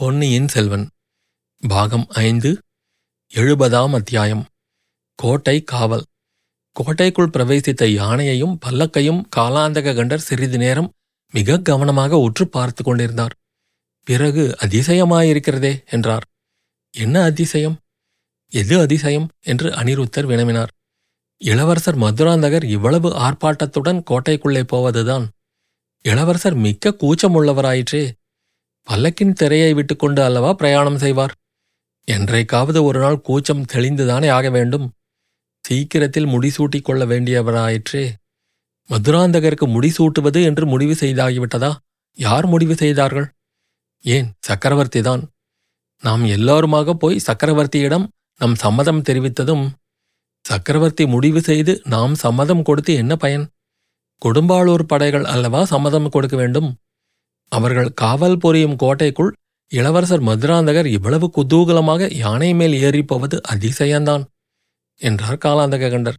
பொன்னியின் செல்வன். பாகம் ஐந்து எழுபதாம் அத்தியாயம். கோட்டை காவல். கோட்டைக்குள் பிரவேசித்த யானையையும் பல்லக்கையும் காலாந்தக கண்டர் சிறிது நேரம் மிக கவனமாக உற்று பார்த்து கொண்டிருந்தார். பிறகு அதிசயமாயிருக்கிறதே என்றார். என்ன அதிசயம்? எது அதிசயம்? என்று அனிருத்தர் வினவினார். இளவரசர் மதுராந்தகர் இவ்வளவு ஆர்ப்பாட்டத்துடன் கோட்டைக்குள்ளே போவதுதான். இளவரசர் மிக்க கூச்சமுள்ளவராயிற்றே. பல்லக்கின் திரையை விட்டுக்கொண்டு அல்லவா பிரயாணம் செய்வார்? என்றைக்காவது ஒரு நாள் கூச்சம் தெளிந்துதானே ஆக வேண்டும். சீக்கிரத்தில் முடிசூட்டிக் கொள்ள வேண்டியவராயிற்றே. மதுராந்தகருக்கு முடிசூட்டுவது என்று முடிவு செய்தாகிவிட்டதா? யார் முடிவு செய்தார்கள்? ஏன் சக்கரவர்த்திதான் நாம் எல்லோருமாக போய் சக்கரவர்த்தியிடம் நம் சம்மதம் தெரிவித்ததும் சக்கரவர்த்தி முடிவு செய்து நாம் சம்மதம் கொடுத்து என்ன பயன்? கொடும்பாளூர் படைகள் அல்லவா சம்மதம் கொடுக்க வேண்டும்? அவர்கள் காவல் புரியும் கோட்டைக்குள் இளவரசர் மதுராந்தகர் இவ்வளவு குதூகலமாக யானை மேல் ஏறிப்போவது அதிசயந்தான் என்றார் காலாந்தக கண்டர்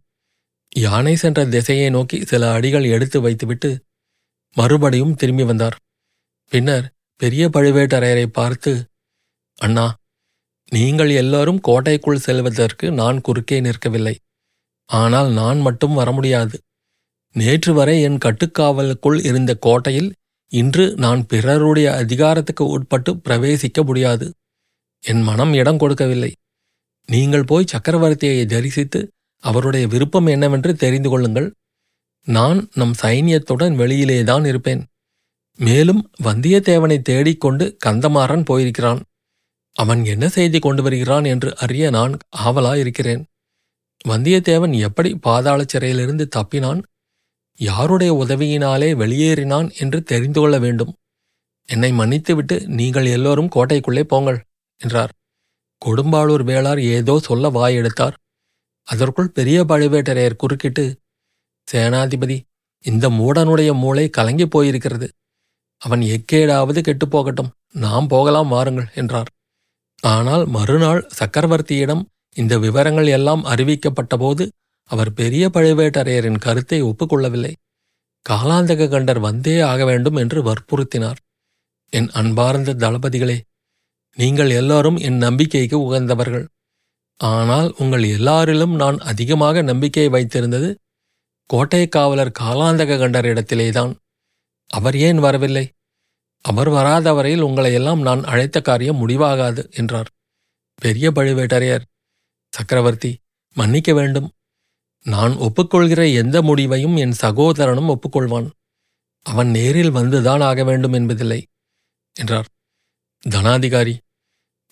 யானை சென்ற திசையை நோக்கி சில அடிகள் எடுத்து வைத்துவிட்டு மறுபடியும் திரும்பி வந்தார். பின்னர் பெரிய பழுவேட்டரையரை பார்த்து அண்ணா நீங்கள் எல்லாரும் கோட்டைக்குள் செல்வதற்கு நான் குறுக்கே நிற்கவில்லை. ஆனால் நான் மட்டும் வர முடியாது. நேற்று வரை என் கட்டுக்காவலுக்குள் இருந்த கோட்டையில் இன்று நான் பிறருடைய அதிகாரத்துக்கு உட்பட்டு பிரவேசிக்க முடியாது. என் மனம் இடம் கொடுக்கவில்லை. நீங்கள் போய் சக்கரவர்த்தியை தரிசித்து அவருடைய விருப்பம் என்னவென்று தெரிந்து கொள்ளுங்கள். நான் நம் சைனியத்துடன் வெளியிலேதான் இருப்பேன். மேலும் வந்தியத்தேவனை தேடிக்கொண்டு கந்தமாறன் போயிருக்கிறான். அவன் என்ன செய்தி கொண்டு வருகிறான் என்று அறிய நான் ஆவலாயிருக்கிறேன். வந்தியத்தேவன் எப்படி பாதாள சிறையிலிருந்து தப்பினான்? யாருடைய உதவியினாலே வெளியேறினான் என்று தெரிந்து கொள்ள வேண்டும். என்னை மன்னித்துவிட்டு நீங்கள் எல்லோரும் கோட்டைக்குள்ளே போங்கள் என்றார். கொடும்பாளூர் வேளார் ஏதோ சொல்ல வாயெடுத்தார் அதற்குள் பெரிய பழுவேட்டரையர் குறுக்கிட்டு சேனாதிபதி இந்த மூடனுடைய மூளை கலங்கிப் போயிருக்கிறது. அவன் எக்கேடாவது கெட்டுப்போகட்டும் நாம் போகலாம் வாருங்கள் என்றார். ஆனால் மறுநாள் சக்கரவர்த்தியிடம் இந்த விவரங்கள் எல்லாம் அறிவிக்கப்பட்டபோது அவர் பெரிய பழுவேட்டரையரின் கருத்தை ஒப்புக்கொள்ளவில்லை. காலாந்தக கண்டர் வந்தே ஆக வேண்டும் என்று வற்புறுத்தினார். என் அன்பார்ந்த தளபதிகளே நீங்கள் எல்லாரும் என் நம்பிக்கைக்கு உகந்தவர்கள். ஆனால் உங்கள் எல்லாரிலும் நான் அதிகமாக நம்பிக்கை வைத்திருந்தது கோட்டை காவலர் காலாந்தக கண்டரிடத்திலேதான் அவர் ஏன் வரவில்லை? அவர் வராத வரையில் நான் அழைத்த காரியம் முடிவாகாது என்றார். பெரிய பழுவேட்டரையர் சக்கரவர்த்தி மன்னிக்க வேண்டும். நான் ஒப்புக்கொள்கிற எந்த முடிவையும் என் சகோதரனும் ஒப்புக்கொள்வான். அவன் நேரில் வந்துதான் ஆக வேண்டும் என்பதில்லை என்றார். தனாதிகாரி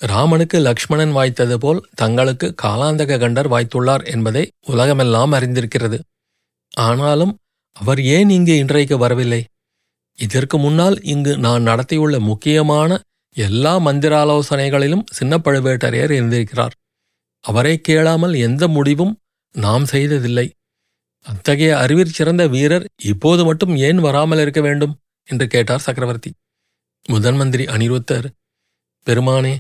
ராமனுக்கு லக்ஷ்மணன் வாய்த்தது போல் தங்களுக்கு காலாந்தக கண்டர் வாய்த்துள்ளார் என்பதை உலகமெல்லாம் அறிந்திருக்கிறது. ஆனாலும் அவர் ஏன் இங்கு இன்றைக்கு வரவில்லை? இதற்கு முன்னால் இங்கு நான் நடத்தியுள்ள முக்கியமான எல்லா மந்திராலோசனைகளிலும் சின்ன பழுவேட்டரையர் இருந்திருக்கிறார். அவரை கேளாமல் எந்த முடிவும் நாம் செய்ததில்லை. அத்தகைய அறிவிற் சிறந்த வீரர் இப்போது மட்டும் ஏன் வராமல் இருக்க வேண்டும்? என்று கேட்டார் சக்கரவர்த்தி. முதன் மந்திரி அனிருத்தர் பெருமானே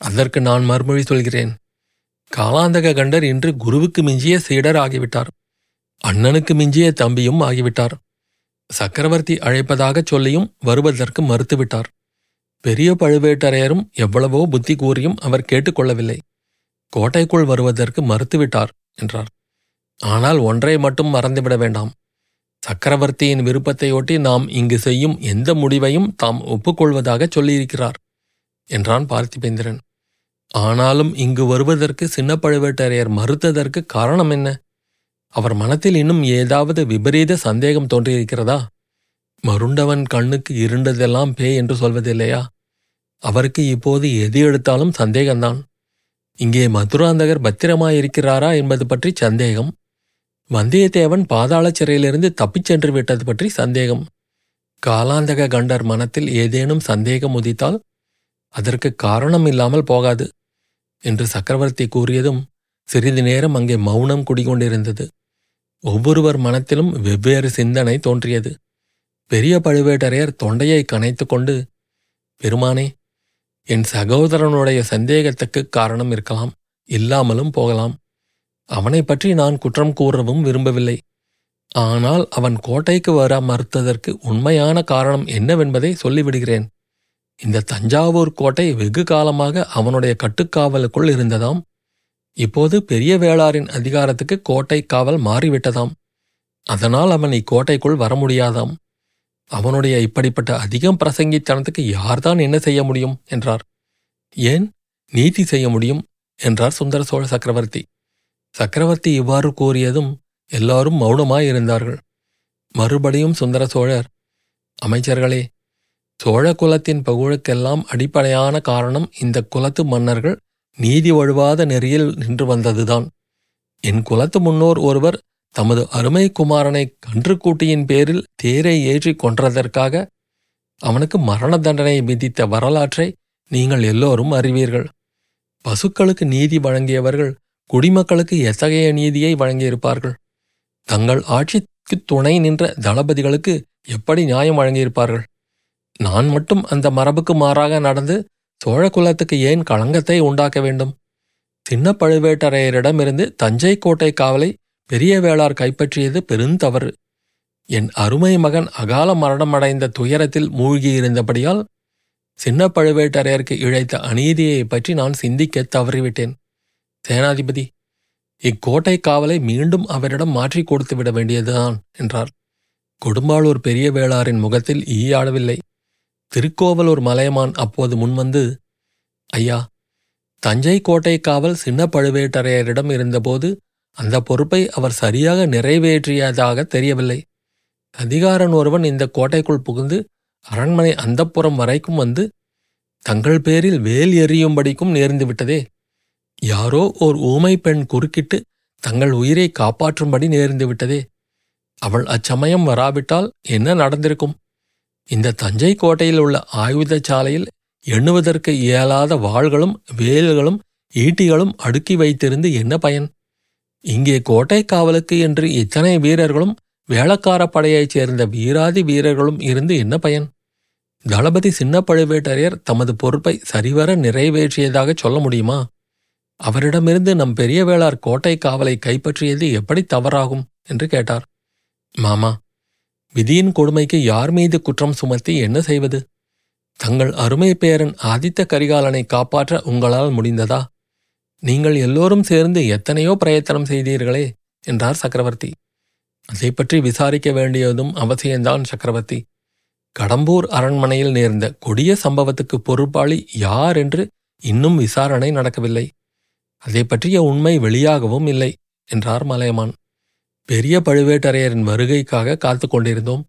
அதற்கு நான் மறுமொழி சொல்கிறேன். காலாந்தக கண்டர் இன்று குருவுக்கு மிஞ்சிய சீடர் ஆகிவிட்டார். அண்ணனுக்கு மிஞ்சிய தம்பியும் ஆகிவிட்டார். சக்கரவர்த்தி அழைப்பதாகச் சொல்லியும் வருவதற்கு மறுத்துவிட்டார். பெரிய பழுவேட்டரையரும் எவ்வளவோ புத்தி கூறியும் அவர் கேட்டுக்கொள்ளவில்லை கோட்டைக்குள் வருவதற்கு மறுத்துவிட்டார். என்றார். ஆனால் ஒன்றை மட்டும் மறந்துவிட வேண்டாம். சக்கரவர்த்தியின் விருப்பத்தையொட்டி நாம் இங்கு செய்யும் எந்த முடிவையும் தாம் ஒப்புக்கொள்வதாகச் சொல்லியிருக்கிறார் என்றான் பார்த்திபேந்திரன். ஆனாலும் இங்கு வருவதற்கு சின்ன பழுவேட்டரையர் மறுத்ததற்கு காரணம் என்ன? அவர் மனத்தில் இன்னும் ஏதாவது விபரீத சந்தேகம் தோன்றியிருக்கிறதா? மருண்டவன் கண்ணுக்கு இருண்டதெல்லாம் பே என்று சொல்வதில்லையா? அவருக்கு இப்போது எது எடுத்தாலும் சந்தேகம்தான். இங்கே மதுராந்தகர் பத்திரமாயிருக்கிறாரா என்பது பற்றி சந்தேகம். வந்தியத்தேவன் பாதாள சிறையிலிருந்து தப்பிச் சென்று விட்டது பற்றி சந்தேகம். காலாந்தக கண்டர் மனத்தில் ஏதேனும் சந்தேகம் உதித்தால் அதற்கு காரணம் இல்லாமல் போகாது என்று சக்கரவர்த்தி கூறியதும் சிறிது நேரம் அங்கே மௌனம் குடிகொண்டிருந்தது. ஒவ்வொருவர் மனத்திலும் வெவ்வேறு சிந்தனை தோன்றியது. பெரிய பழுவேட்டரையர் தொண்டையை கனைத்துக்கொண்டு பெருமானே என் சகோதரனுடைய சந்தேகத்துக்கு காரணம் இருக்கலாம் இல்லாமலும் போகலாம். அவனை பற்றி நான் குற்றம் கூறவும் விரும்பவில்லை. ஆனால் அவன் கோட்டைக்கு வர மறுத்ததற்கு உண்மையான காரணம் என்னவென்பதை சொல்லிவிடுகிறேன். இந்த தஞ்சாவூர் கோட்டை வெகு காலமாக அவனுடைய கட்டுக்காவலுக்குள் இருந்ததாம். இப்போது பெரிய வேளாரின் அதிகாரத்துக்கு கோட்டை காவல் மாறிவிட்டதாம். அதனால் அவன் இக்கோட்டைக்குள் வர முடியாதாம். அவனுடைய இப்படிப்பட்ட அதிகம் பிரசங்கித்தனத்துக்கு யார்தான் என்ன செய்ய முடியும்? என்றார். ஏன் நீதி செய்ய முடியும்? என்றார் சுந்தர சோழ சக்கரவர்த்தி. சக்கரவர்த்தி இவ்வாறு கூறியதும் எல்லாரும் மௌனமாயிருந்தார்கள். மறுபடியும் சுந்தர சோழர் அமைச்சர்களே சோழ குலத்தின் புகழுக்கெல்லாம் அடிப்படையான காரணம் இந்த குலத்து மன்னர்கள் நீதி வழுவாத நெறியில் நின்று வந்ததுதான். என் குலத்து முன்னோர் ஒருவர் தமது அருமை குமாரனை கன்றுக்கூட்டியின் பேரில் தேரை ஏற்றி கொன்றதற்காக அவனுக்கு மரண தண்டனை விதித்த வரலாற்றை நீங்கள் எல்லோரும் அறிவீர்கள். பசுக்களுக்கு நீதி வழங்கியவர்கள் குடிமக்களுக்கு எத்தகைய நீதியை வழங்கியிருப்பார்கள்? தங்கள் ஆட்சிக்கு துணை நின்ற தளபதிகளுக்கு எப்படி நியாயம் வழங்கியிருப்பார்கள்? நான் மட்டும் அந்த மரபுக்கு மாறாக நடந்து சோழ குலத்துக்கு ஏன் களங்கத்தை உண்டாக்க வேண்டும்? சின்ன பழுவேட்டரையரிடமிருந்து தஞ்சை கோட்டை காவலை பெரிய வேளார் கைப்பற்றியது பெருந்தவறு என் அருமை மகன் அகால மரணமடைந்த துயரத்தில் மூழ்கியிருந்தபடியால் சின்ன பழுவேட்டரையருக்கு இழைத்த அநீதியைப் பற்றி நான் சிந்திக்க தவறிவிட்டேன். சேனாதிபதி இக்கோட்டை காவலை மீண்டும் அவரிடம் மாற்றி கொடுத்து விட வேண்டியதுதான் என்றார். கொடும்பாளூர் பெரிய வேளாரின் முகத்தில் ஈயாடவில்லை திருக்கோவலூர் மலையமான் அப்போது முன்வந்து ஐயா தஞ்சை கோட்டை காவல் சின்ன பழுவேட்டரையரிடம் இருந்தபோது அந்த பொறுப்பை அவர் சரியாக நிறைவேற்றியதாக தெரியவில்லை. அதிகாரன் ஒருவன் இந்த கோட்டைக்குள் புகுந்து அரண்மனை அந்தப்புறம் வரைக்கும் வந்து தங்கள் பேரில் வேல் எறியும்படிக்கும் நேர்ந்துவிட்டதே. யாரோ ஓர் ஊமை பெண் குறுக்கிட்டு தங்கள் உயிரை காப்பாற்றும்படி நேர்ந்துவிட்டதே. அவள் அச்சமயம் வராவிட்டால் என்ன நடந்திருக்கும்? இந்த தஞ்சை கோட்டையில் உள்ள ஆயுதச் சாலையில் எண்ணுவதற்கு இயலாத வாள்களும் வேல்களும் ஈட்டிகளும் அடுக்கி வைத்திருந்து என்ன பயன்? இங்கே கோட்டை காவலுக்கு என்று இத்தனை வீரர்களும் வேளக்கார படையைச் சேர்ந்த வீராதி வீரர்களும் இருந்து என்ன பயன்? தளபதி சின்ன பழுவேட்டரையர் தமது பொறுப்பை சரிவர நிறைவேற்றியதாக சொல்ல முடியுமா? அவரிடமிருந்து நம் பெரிய வேளார் கோட்டை காவலை கைப்பற்றியது எப்படி தவறாகும்? என்று கேட்டார். மாமா விதியின் கொடுமைக்கு யார் மீது குற்றம் சுமத்தி என்ன செய்வது? தங்கள் அருமை பேரன் ஆதித்த கரிகாலனை காப்பாற்ற உங்களால் முடிந்ததா? நீங்கள் எல்லோரும் சேர்ந்து எத்தனையோ பிரயத்தனம் செய்தீர்களே என்றார் சக்கரவர்த்தி. அதை பற்றி விசாரிக்க வேண்டியதும் அவசியம்தான் சக்கரவர்த்தி. கடம்பூர் அரண்மனையில் நேர்ந்த கொடிய சம்பவத்துக்கு பொறுப்பாளி யார் என்று இன்னும் விசாரணை நடக்கவில்லை. அதை பற்றிய உண்மை வெளியாகவும் இல்லை என்றார் மலையமான். பெரிய பழுவேட்டரையரின் வருகைக்காக காத்து கொண்டிருந்தோம்.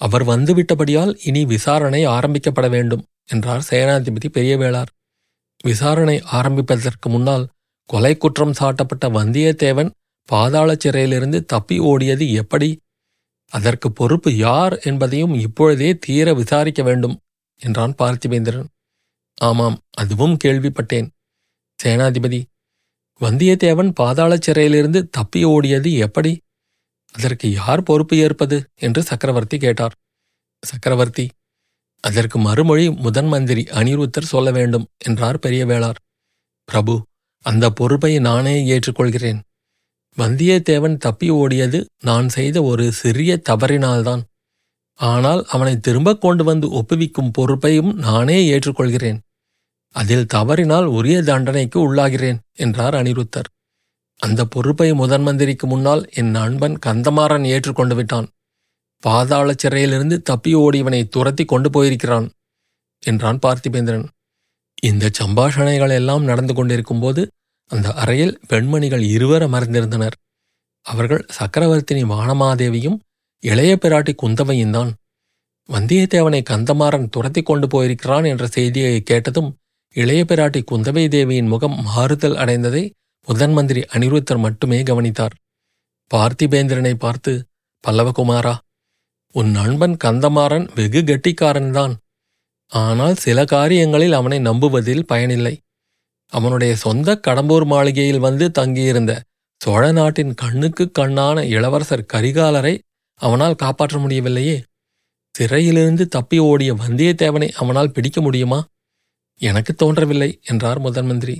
அவர் வந்துவிட்டபடியால் இனி விசாரணை ஆரம்பிக்கப்பட வேண்டும் என்றார் சேனாதிபதி பெரியவேளார். விசாரணை ஆரம்பிப்பதற்கு முன்னால் கொலை குற்றம் சாட்டப்பட்ட வந்தியத்தேவன் பாதாள சிறையிலிருந்து தப்பி ஓடியது எப்படி? அதற்கு பொறுப்பு யார் என்பதையும் இப்பொழுதே தீர விசாரிக்க வேண்டும் என்றான் பார்த்திபேந்திரன். ஆமாம் அதுவும் கேள்விப்பட்டேன். சேனாதிபதி வந்தியத்தேவன் பாதாள சிறையிலிருந்து தப்பி ஓடியது எப்படி? அதற்கு யார் பொறுப்பு ஏற்பது? என்று சக்கரவர்த்தி கேட்டார். சக்கரவர்த்தி அதற்கு மறுமொழி முதன் மந்திரி அனிருத்தர் சொல்ல வேண்டும் என்றார் பெரிய வேளார் பிரபு அந்த பொறுப்பை நானே ஏற்றுக்கொள்கிறேன். வந்தியத்தேவன் தப்பி ஓடியது நான் செய்த ஒரு சிறிய தவறினால்தான். ஆனால் அவனை திரும்ப கொண்டு வந்து ஒப்புவிக்கும் பொறுப்பையும் நானே ஏற்றுக்கொள்கிறேன். அதில் தவறினால் உரிய தண்டனைக்கு உள்ளாகிறேன் என்றார் அனிருத்தர். அந்த பொறுப்பை முதன் மந்திரிக்கு முன்னால் என் நண்பன் கந்தமாறன் ஏற்றுக்கொண்டு விட்டான். பாதாள சிறையிலிருந்து தப்பி ஓடியவனை துரத்தி கொண்டு போயிருக்கிறான் என்றான் பார்த்திபேந்திரன். இந்த சம்பாஷணைகள் எல்லாம் நடந்து கொண்டிருக்கும்போது அந்த அறையில் பெண்மணிகள் இருவர மறந்திருந்தனர் அவர்கள் சக்கரவர்த்தினி வானமாதேவியும் இளைய பிராட்டி குந்தவையும் தான். வந்தியத்தேவனை கந்தமாறன் துரத்தி கொண்டு போயிருக்கிறான் என்ற செய்தியை கேட்டதும் இளைய பிராட்டி குந்தவை தேவியின் முகம் மாறுதல் அடைந்ததை முதன் மந்திரி அனிருத்தர் மட்டுமே கவனித்தார். பார்த்திபேந்திரனை பார்த்து பல்லவகுமாரா உன் நண்பன் கந்தமாறன் வெகு கெட்டிக்காரன்தான். ஆனால் சில காரியங்களில் அவனை நம்புவதில் பயனில்லை. அவனுடைய சொந்த கடம்பூர் மாளிகையில் வந்து தங்கியிருந்த சோழ நாட்டின் கண்ணுக்கு கண்ணான இளவரசர் கரிகாலரை அவனால் காப்பாற்ற முடியவில்லையே. சிறையிலிருந்து தப்பி ஓடிய வந்தியத்தேவனை அவனால் பிடிக்க முடியுமா? எனக்கு தோன்றவில்லை என்றார் முதன்மந்திரி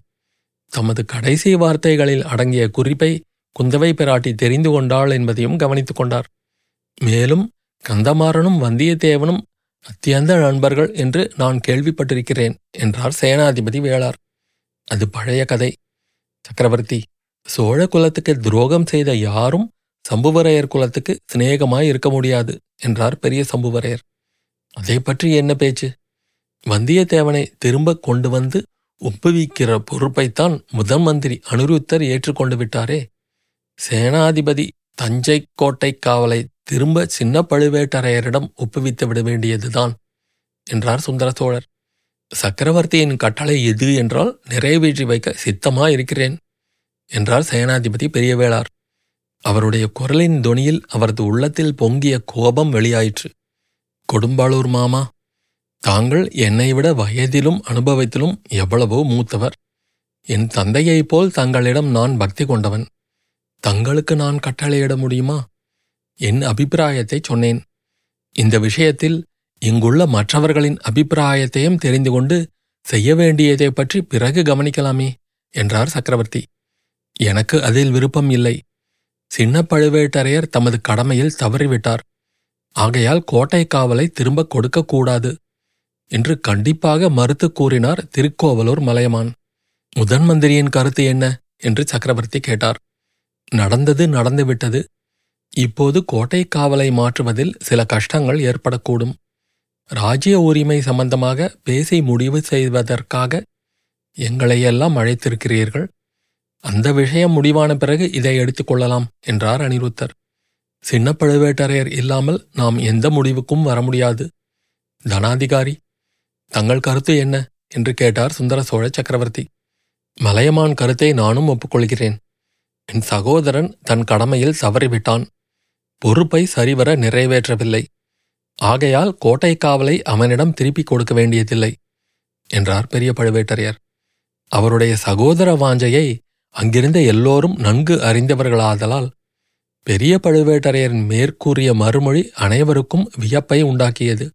தமது கடைசி வார்த்தைகளில் அடங்கிய குறிப்பை குந்தவை பிராட்டி தெரிந்து கொண்டாள் என்பதையும் கவனித்துக் கொண்டார். மேலும் கந்தமாறனும் வந்தியத்தேவனும் அத்தியந்த நண்பர்கள் என்று நான் கேள்விப்பட்டிருக்கிறேன் என்றார் சேனாதிபதி வேளார். அது பழைய கதை. சக்கரவர்த்தி சோழ குலத்துக்கு துரோகம் செய்த யாரும் சம்புவரையர் குலத்துக்கு சிநேகமாய் இருக்க முடியாது என்றார் பெரிய சம்புவரையர். அதை பற்றி என்ன பேச்சு? வந்தியத்தேவனை திரும்ப கொண்டு வந்து ஒப்புவிக்கிற பொறுப்பைத்தான் முதன் மந்திரி அனுருத்தர் ஏற்றுக்கொண்டு விட்டாரே. சேனாதிபதி தஞ்சை கோட்டை காவலை திரும்ப சின்ன பழுவேட்டரையரிடம் ஒப்புவித்து விட வேண்டியதுதான் என்றார் சுந்தர சோழர். சக்கரவர்த்தியின் கட்டளை எது என்றால் நிறைவேற்றி வைக்க சித்தமா இருக்கிறேன் என்றார் சேனாதிபதி பெரியவேளார். அவருடைய குரலின் தொனியில் அவரது உள்ளத்தில் பொங்கிய கோபம் வெளியாயிற்று. கொடும்பாளூர் மாமா தாங்கள் என்னை விட வயதிலும் அனுபவத்திலும் எவ்வளவோ மூத்தவர். என் தந்தையைப் போல் தங்களிடம் நான் பக்தி கொண்டவன். தங்களுக்கு நான் கட்டளையிட முடியுமா? என் அபிப்பிராயத்தை சொன்னேன். இந்த விஷயத்தில் இங்குள்ள மற்றவர்களின் அபிப்பிராயத்தையும் தெரிந்து கொண்டு செய்ய வேண்டியதை பற்றி பிறகு கவனிக்கலாமே என்றார் சக்கரவர்த்தி. எனக்கு அதில் விருப்பம் இல்லை. சின்ன பழுவேட்டரையர் தமது கடமையில் தவறிவிட்டார். ஆகையால் கோட்டை காவலை திரும்ப கொடுக்கக்கூடாது என்று கண்டிப்பாக மறுத்து கூறினார் திருக்கோவலூர் மலையமான். முதன் மந்திரியின் கருத்து என்ன? என்று சக்கரவர்த்தி கேட்டார். நடந்தது நடந்துவிட்டது. இப்போது கோட்டை காவலை மாற்றுவதில் சில கஷ்டங்கள் ஏற்படக்கூடும். ராஜ்ய உரிமை சம்பந்தமாக பேசி முடிவு செய்வதற்காக எங்களையெல்லாம் அழைத்திருக்கிறீர்கள்? அந்த விஷயம் முடிவான பிறகு இதை எடுத்துக்கொள்ளலாம் என்றார் அனிருத்தர். சின்ன பழுவேட்டரையர் இல்லாமல் நாம் எந்த முடிவுக்கும் வர முடியாது. தனாதிகாரி தங்கள் கருத்து என்ன? என்று கேட்டார் சுந்தர சோழ சக்கரவர்த்தி. மலையமான் கருத்தை நானும் ஒப்புக்கொள்கிறேன். என் சகோதரன் தன் கடமையில் தவறிவிட்டான். பொறுப்பை சரிவர நிறைவேற்றவில்லை. ஆகையால் கோட்டை காவலை அவனிடம் திருப்பிக் கொடுக்க வேண்டியதில்லை என்றார் பெரிய பழுவேட்டரையர். அவருடைய சகோதர வாஞ்சையை அங்கிருந்த எல்லோரும் நன்கு அறிந்தவர்களாதலால் பெரிய பழுவேட்டரையரின் மேற்கூறிய மறுமொழி அனைவருக்கும் வியப்பை உண்டாக்கியது.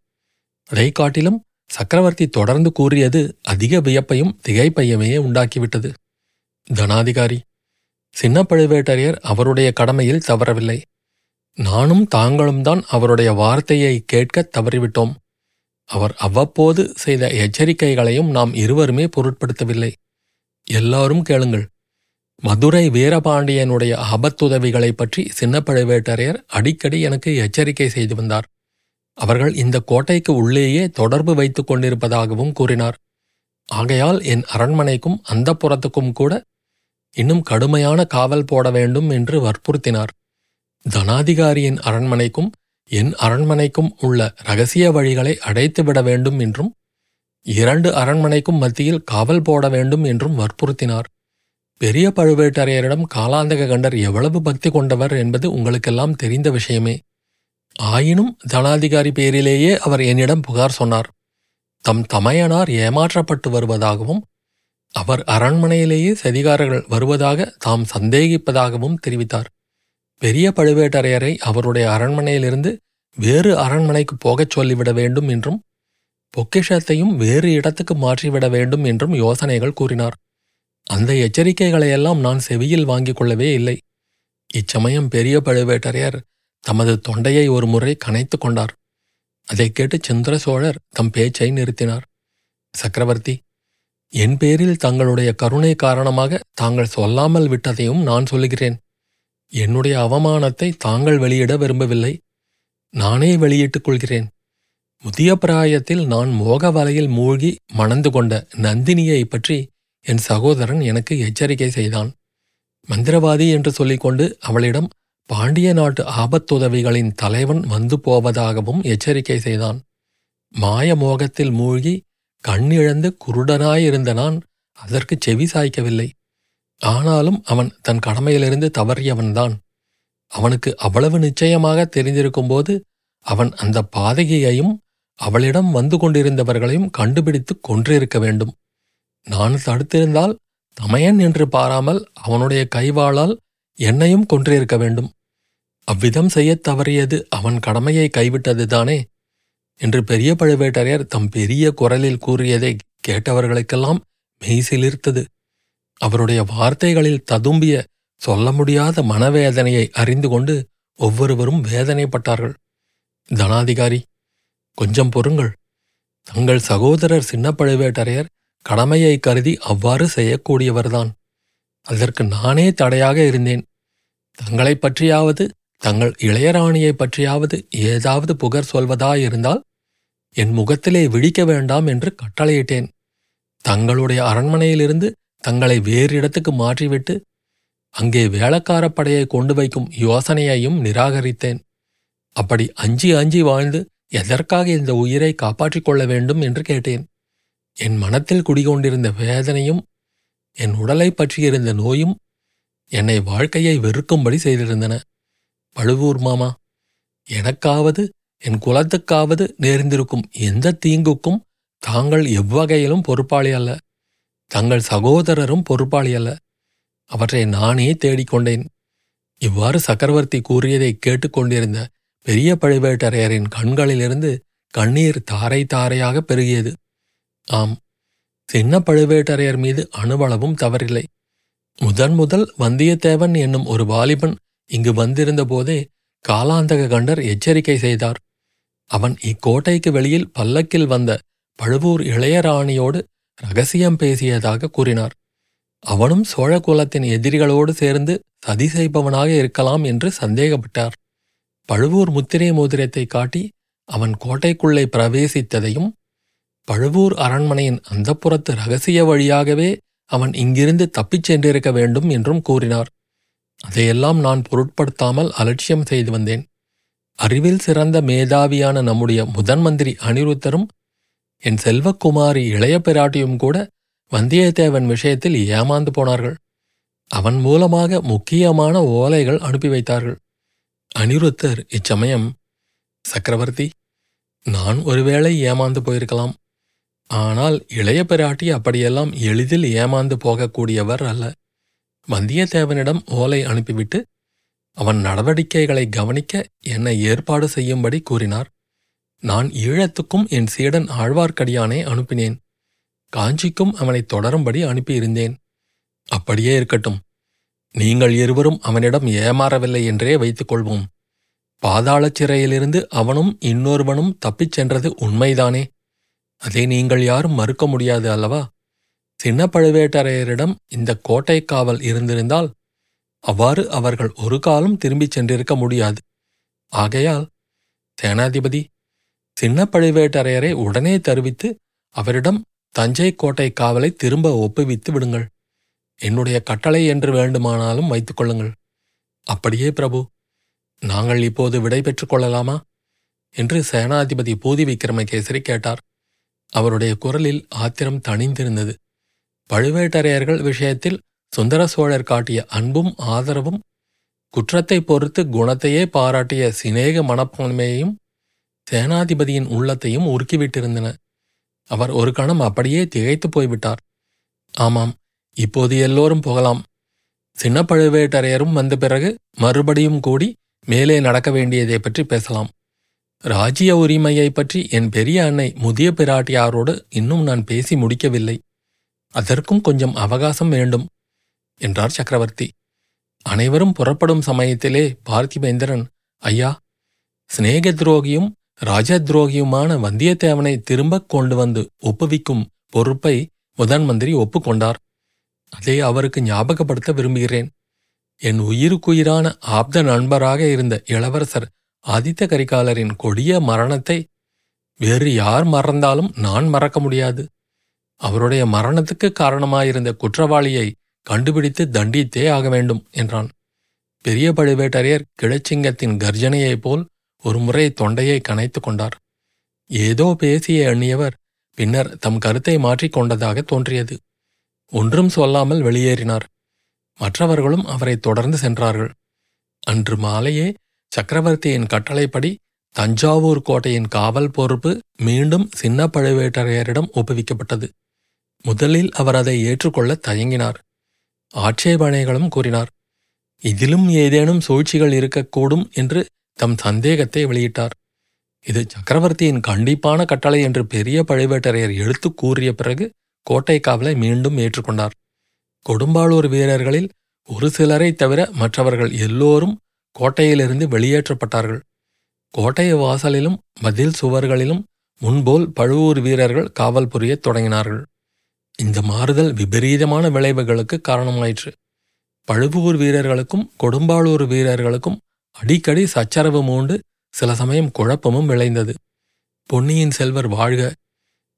அதைக் காட்டிலும் சக்கரவர்த்தி தொடர்ந்து கூறியது அதிக வியப்பையும் திகைப்பையுமே உண்டாக்கிவிட்டது. தனாதிகாரி சின்ன பழுவேட்டரையர் அவருடைய கடமையில் தவறவில்லை. நானும் தாங்களும் தான் அவருடைய வார்த்தையை கேட்க தவறிவிட்டோம். அவர் அவ்வப்போது செய்த எச்சரிக்கைகளையும் நாம் இருவருமே பொருட்படுத்தவில்லை. எல்லாரும் கேளுங்கள். மதுரை வீரபாண்டியனுடைய ஆபத்துதவிகளைப் பற்றி சின்ன பழுவேட்டரையர் அடிக்கடி எனக்கு எச்சரிக்கை செய்து வந்தார். அவர்கள் இந்த கோட்டைக்கு உள்ளேயே தொடர்பு வைத்துக் கொண்டிருப்பதாகவும் கூறினார். ஆகையால் என் அரண்மனைக்கும் அந்த புறத்துக்கும் கூட இன்னும் கடுமையான காவல் போட வேண்டும் என்று வற்புறுத்தினார். தனாதிகாரியின் அரண்மனைக்கும் என் அரண்மனைக்கும் உள்ள ரகசிய வழிகளை அடைத்துவிட வேண்டும் என்றும் இரண்டு அரண்மனைக்கும் மத்தியில் காவல் போட வேண்டும் என்றும் வற்புறுத்தினார். பெரிய பழுவேட்டரையரிடம் காலாந்தக கண்டர் எவ்வளவு பக்தி கொண்டவர் என்பது உங்களுக்கெல்லாம் தெரிந்த விஷயமே. ஆயினும் தனாதிகாரி பேரிலேயே அவர் என்னிடம் புகார் சொன்னார். தம் தமையனார் ஏமாற்றப்பட்டு வருவதாகவும் அவர் அரண்மனையிலேயே சதிகாரர்கள் வருவதாக தாம் சந்தேகிப்பதாகவும் தெரிவித்தார். பெரிய பழுவேட்டரையரை அவருடைய அரண்மனையிலிருந்து வேறு அரண்மனைக்கு போகச் சொல்லிவிட வேண்டும் என்றும் பொக்கிஷத்தையும் வேறு இடத்துக்கு மாற்றிவிட வேண்டும் என்றும் யோசனைகள் கூறினார். அந்த எச்சரிக்கைகளையெல்லாம் நான் செவியில் வாங்கிக் கொள்ளவே இல்லை. இச்சமயம் பெரிய பழுவேட்டரையர் தமது தொண்டையை ஒரு முறை கனைத்து கொண்டார். அதைக் கேட்டு சந்திர சோழர் தம் பேச்சை நிறுத்தினார். சக்கரவர்த்தி என் பேரில் தங்களுடைய கருணை காரணமாக தாங்கள் சொல்லாமல் விட்டதையும் நான் சொல்லுகிறேன். என்னுடைய அவமானத்தை தாங்கள் வெளியிட விரும்பவில்லை. நானே வெளியிட்டுக் கொள்கிறேன். முதிய பிராயத்தில் நான் மோக வலையில் மூழ்கி மணந்து கொண்ட நந்தினியை பற்றி என் சகோதரன் எனக்கு எச்சரிக்கை செய்தான். மந்திரவாதி என்று சொல்லிக்கொண்டு அவளிடம் பாண்டிய நாட்டு ஆபத்துதவிகளின் தலைவன் வந்து போவதாகவும் எச்சரிக்கை செய்தான். மாய மோகத்தில் மூழ்கி கண்ணிழந்து குருடனாயிருந்த நான் அதற்கு செவி சாய்க்கவில்லை. ஆனாலும் அவன் தன் கடமையிலிருந்து தவறியவன்தான். அவனுக்கு அவ்வளவு நிச்சயமாக தெரிந்திருக்கும்போது அவன் அந்த பாதகியையும் அவளிடம் வந்து கொண்டிருந்தவர்களையும் கண்டுபிடித்து கொன்றிருக்க வேண்டும். நான் தடுத்திருந்தால் தமையன் என்று பாராமல் அவனுடைய கைவாளால் என்னையும் கொன்றிருக்க வேண்டும். அவ்விதம் செய்யத் தவறியது அவன் கடமையை கைவிட்டதுதானே? என்று பெரிய பழுவேட்டரையர் தம் பெரிய குரலில் கூறியதை கேட்டவர்களுக்கெல்லாம் மெய்சிலிர்த்தது அவருடைய வார்த்தைகளில் ததும்பிய சொல்ல முடியாத மனவேதனையை அறிந்து கொண்டு ஒவ்வொருவரும் வேதனைப்பட்டார்கள். தனாதிகாரி கொஞ்சம் பொறுங்கள். தங்கள் சகோதரர் சின்ன பழுவேட்டரையர் கடமையை கருதி அவ்வாறு செய்யக்கூடியவர்தான். அதற்கு நானே தடையாக இருந்தேன். தங்களைப் பற்றியாவது தங்கள் இளையராணியைப் பற்றியாவது ஏதாவது புகர் சொல்வதாயிருந்தால் என் முகத்திலே விழிக்க வேண்டாம் என்று கட்டளையிட்டேன். தங்களுடைய அரண்மனையிலிருந்து தங்களை வேறு இடத்துக்கு மாற்றிவிட்டு அங்கே வேளக்காரப் படையை கொண்டு வைக்கும் யோசனையையும் நிராகரித்தேன். அப்படி அஞ்சி அஞ்சி வாழ்ந்து எதற்காக இந்த உயிரை காப்பாற்றிக் கொள்ள வேண்டும் என்று கேட்டேன். என் மனத்தில் குடிகொண்டிருந்த வேதனையும் என் உடலைப் பற்றியிருந்த நோயும் என்னை வாழ்க்கையை வெறுக்கும்படி செய்திருந்தன. பழுவூர் மாமா எனக்காவது என் குலத்துக்காவது நேர்ந்திருக்கும் எந்த தீங்குக்கும் தாங்கள் எவ்வகையிலும் பொறுப்பாளி அல்ல. தங்கள் சகோதரரும் பொறுப்பாளி அல்ல. அவற்றை நானே தேடிக்கொண்டேன். இவ்வாறு சக்கரவர்த்தி கூறியதை கேட்டுக்கொண்டிருந்த பெரிய பழுவேட்டரையரின் கண்களிலிருந்து கண்ணீர் தாரை தாரையாக பெருகியது. ஆம் சின்ன பழுவேட்டரையர் மீது அணுவளவும் தவறில்லை. முதன் முதல் வந்தியத்தேவன் என்னும் ஒரு வாலிபன் இங்கு வந்திருந்த போதே காலாந்தக கண்டர் எச்சரிக்கை செய்தார். அவன் இக்கோட்டைக்கு வெளியில் பல்லக்கில் வந்த பழுவூர் இளையராணியோடு ரகசியம் பேசியதாக கூறினார். அவனும் சோழ குலத்தின் எதிரிகளோடு சேர்ந்து சதி செய்பவனாக இருக்கலாம் என்று சந்தேகப்பட்டார். பழுவூர் முத்திரை மோதிரத்தை காட்டி அவன் கோட்டைக்குள்ளே பிரவேசித்ததையும் பழுவூர் அரண்மனையின் அந்தப்புறத்து ரகசிய வழியாகவே அவன் இங்கிருந்து தப்பிச் சென்றிருக்க வேண்டும் என்றும் கூறினார். அதையெல்லாம் நான் பொருட்படுத்தாமல் அலட்சியம் செய்து வந்தேன். அறிவில் சிறந்த மேதாவியான நம்முடைய முதன் மந்திரி அனிருத்தரும் என் செல்வக்குமாரி இளைய பிராட்டியும் கூட வந்தியத்தேவன் விஷயத்தில் ஏமாந்து போனார்கள். அவன் மூலமாக முக்கியமான ஓலைகள் அனுப்பி வைத்தார்கள். அனிருத்தர் இச்சமயம் சக்கரவர்த்தி நான் ஒருவேளை ஏமாந்து போயிருக்கலாம். ஆனால் இளைய பிராட்டி அப்படியெல்லாம் எளிதில் ஏமாந்து போகக்கூடியவர் அல்ல. வந்தியத்தேவனிடம் ஓலை அனுப்பிவிட்டு அவன் நடவடிக்கைகளை கவனிக்க என்னை ஏற்பாடு செய்யும்படி கூறினார். நான் ஈழத்துக்கும் என் சீடன் ஆழ்வார்க்கடியானை அனுப்பினேன். காஞ்சிக்கும் அவனை தொடரும்படி அனுப்பியிருந்தேன். அப்படியே இருக்கட்டும். நீங்கள் இருவரும் அவனிடம் ஏமாறவில்லை என்றே வைத்துக்கொள்வோம். பாதாள பாதாளச் சிறையிலிருந்து அவனும் இன்னொருவனும் தப்பிச் சென்றது உண்மைதானே? அதை நீங்கள் யாரும் மறுக்க முடியாது அல்லவா? சின்ன பழுவேட்டரையரிடம் இந்த கோட்டை காவல் இருந்திருந்தால் அவ்வாறு அவர்கள் ஒரு காலம் திரும்பிச் சென்றிருக்க முடியாது. ஆகையால் சேனாதிபதி சின்ன பழுவேட்டரையரை உடனே தருவித்து அவரிடம் தஞ்சை கோட்டை காவலை திரும்ப ஒப்புவித்து விடுங்கள். என்னுடைய கட்டளை என்று வேண்டுமானாலும் வைத்துக் கொள்ளுங்கள். அப்படியே பிரபு நாங்கள் இப்போது விடை பெற்றுக் கொள்ளலாமா? என்று சேனாதிபதி பூதி விக்ரமகேசரி கேட்டார். அவருடைய குரலில் ஆத்திரம் தணிந்திருந்தது. பழுவேட்டரையர்கள் விஷயத்தில் சுந்தர சோழர் காட்டிய அன்பும் ஆதரவும் குற்றத்தை பொறுத்து குணத்தையே பாராட்டிய சிநேக மனப்பான்மையையும் சேனாதிபதியின் உள்ளத்தையும் உருக்கிவிட்டிருந்தன. அவர் ஒரு கணம் அப்படியே திகைத்துப் போய்விட்டார். ஆமாம் இப்போது எல்லோரும் போகலாம். சின்ன பழுவேட்டரையரும் வந்த பிறகு மறுபடியும் கூடி மேலே நடக்க வேண்டியதை பற்றி பேசலாம். ராஜ்ய உரிமையை பற்றி என் பெரிய அன்னை முதிய பிராட்டியாரோடு இன்னும் நான் பேசி முடிக்கவில்லை. அதற்கும் கொஞ்சம் அவகாசம் வேண்டும் என்றார் சக்கரவர்த்தி. அனைவரும் புறப்படும் சமயத்திலே பார்த்திபேந்திரன் ஐயா சிநேக துரோகியும் ராஜ துரோகியுமான வந்தியத்தேவனை திரும்பக் கொண்டு வந்து ஒப்புவிக்கும் பொறுப்பை முதன் மந்திரி ஒப்புக்கொண்டார். அதை அவருக்கு ஞாபகப்படுத்த விரும்புகிறேன். என் உயிருக்குயிரான ஆப்த நண்பராக இருந்த இளவரசர் ஆதித்த கரிகாலரின் கொடிய மரணத்தை வேறு யார் மறந்தாலும் நான் மறக்க முடியாது. அவருடைய மரணத்துக்கு காரணமாயிருந்த குற்றவாளியை கண்டுபிடித்து தண்டித்தே ஆக வேண்டும் என்றான். பெரிய பழுவேட்டரையர் கிழச்சிங்கத்தின் கர்ஜனையைப் போல் ஒருமுறை தொண்டையை கனைத்துக் கொண்டார். ஏதோ பேசிய எண்ணியவர் பின்னர் தம் கருத்தை மாற்றிக் கொண்டதாக தோன்றியது. ஒன்றும் சொல்லாமல் வெளியேறினார். மற்றவர்களும் அவரை தொடர்ந்து சென்றார்கள். அன்று மாலையே சக்கரவர்த்தியின் கட்டளைப்படி தஞ்சாவூர் கோட்டையின் காவல் பொறுப்பு மீண்டும் சின்ன பழுவேட்டரையரிடம் ஒப்புவிக்கப்பட்டது. முதலில் அவர் அதை ஏற்றுக்கொள்ள தயங்கினார். ஆட்சேபனைகளும் கூறினார். இதிலும் ஏதேனும் சூழ்ச்சிகள் இருக்கக்கூடும் என்று தம் சந்தேகத்தை வெளியிட்டார். இது சக்கரவர்த்தியின் கண்டிப்பான கட்டளை என்று பெரிய பழுவேட்டரையர் எடுத்து கூறிய பிறகு கோட்டை காவலை மீண்டும் ஏற்றுக்கொண்டார். கொடும்பாளூர் வீரர்களில் ஒரு சிலரை தவிர மற்றவர்கள் எல்லோரும் கோட்டையிலிருந்து வெளியேற்றப்பட்டார்கள். கோட்டை வாசலிலும் பதில் சுவர்களிலும் முன்போல் பழுவூர் வீரர்கள் காவல் புரியத் தொடங்கினார்கள். இந்த மாறுதல் விபரீதமான விளைவுகளுக்கு காரணமாயிற்று. பழுவூர் வீரர்களுக்கும் கொடும்பாளூர் வீரர்களுக்கும் அடிக்கடி சச்சரவு மூண்டு சில சமயம் குழப்பமும் விளைந்தது. பொன்னியின் செல்வர் வாழ்க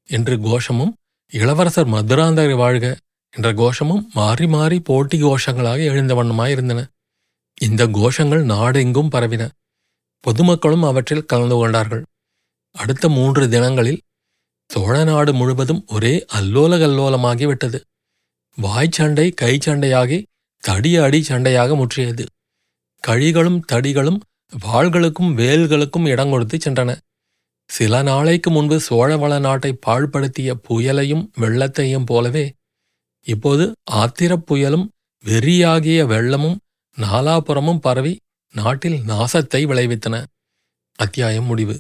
என்று கோஷமும் இளவரசர் மதுராந்தகர் வாழ்க என்ற கோஷமும் மாறி மாறி போட்டி கோஷங்களாக எழுந்த வண்ணமாயிருந்தன. இந்த கோஷங்கள் நாடெங்கும் பரவின. பொதுமக்களும் அவற்றில் கலந்து கொண்டார்கள். அடுத்த மூன்று தினங்களில் சோழ நாடு முழுவதும் ஒரே அல்லோல கல்லோலமாகிவிட்டது. வாய்ச்சண்டை கைச்சண்டையாகி தடி அடி சண்டையாக முற்றியது. கழிகளும் தடிகளும் வாள்களுக்கும் வேல்களுக்கும் இடம் கொடுத்து சென்றன. சில நாளைக்கு முன்பு சோழவள நாட்டை பாழ்படுத்திய புயலையும் வெள்ளத்தையும் போலவே இப்போது ஆத்திரப் புயலும் வெறியாகிய வெள்ளமும் நாலாபுறமும் பரவி நாட்டில் நாசத்தை விளைவித்தன. அத்தியாயம் முடிவு.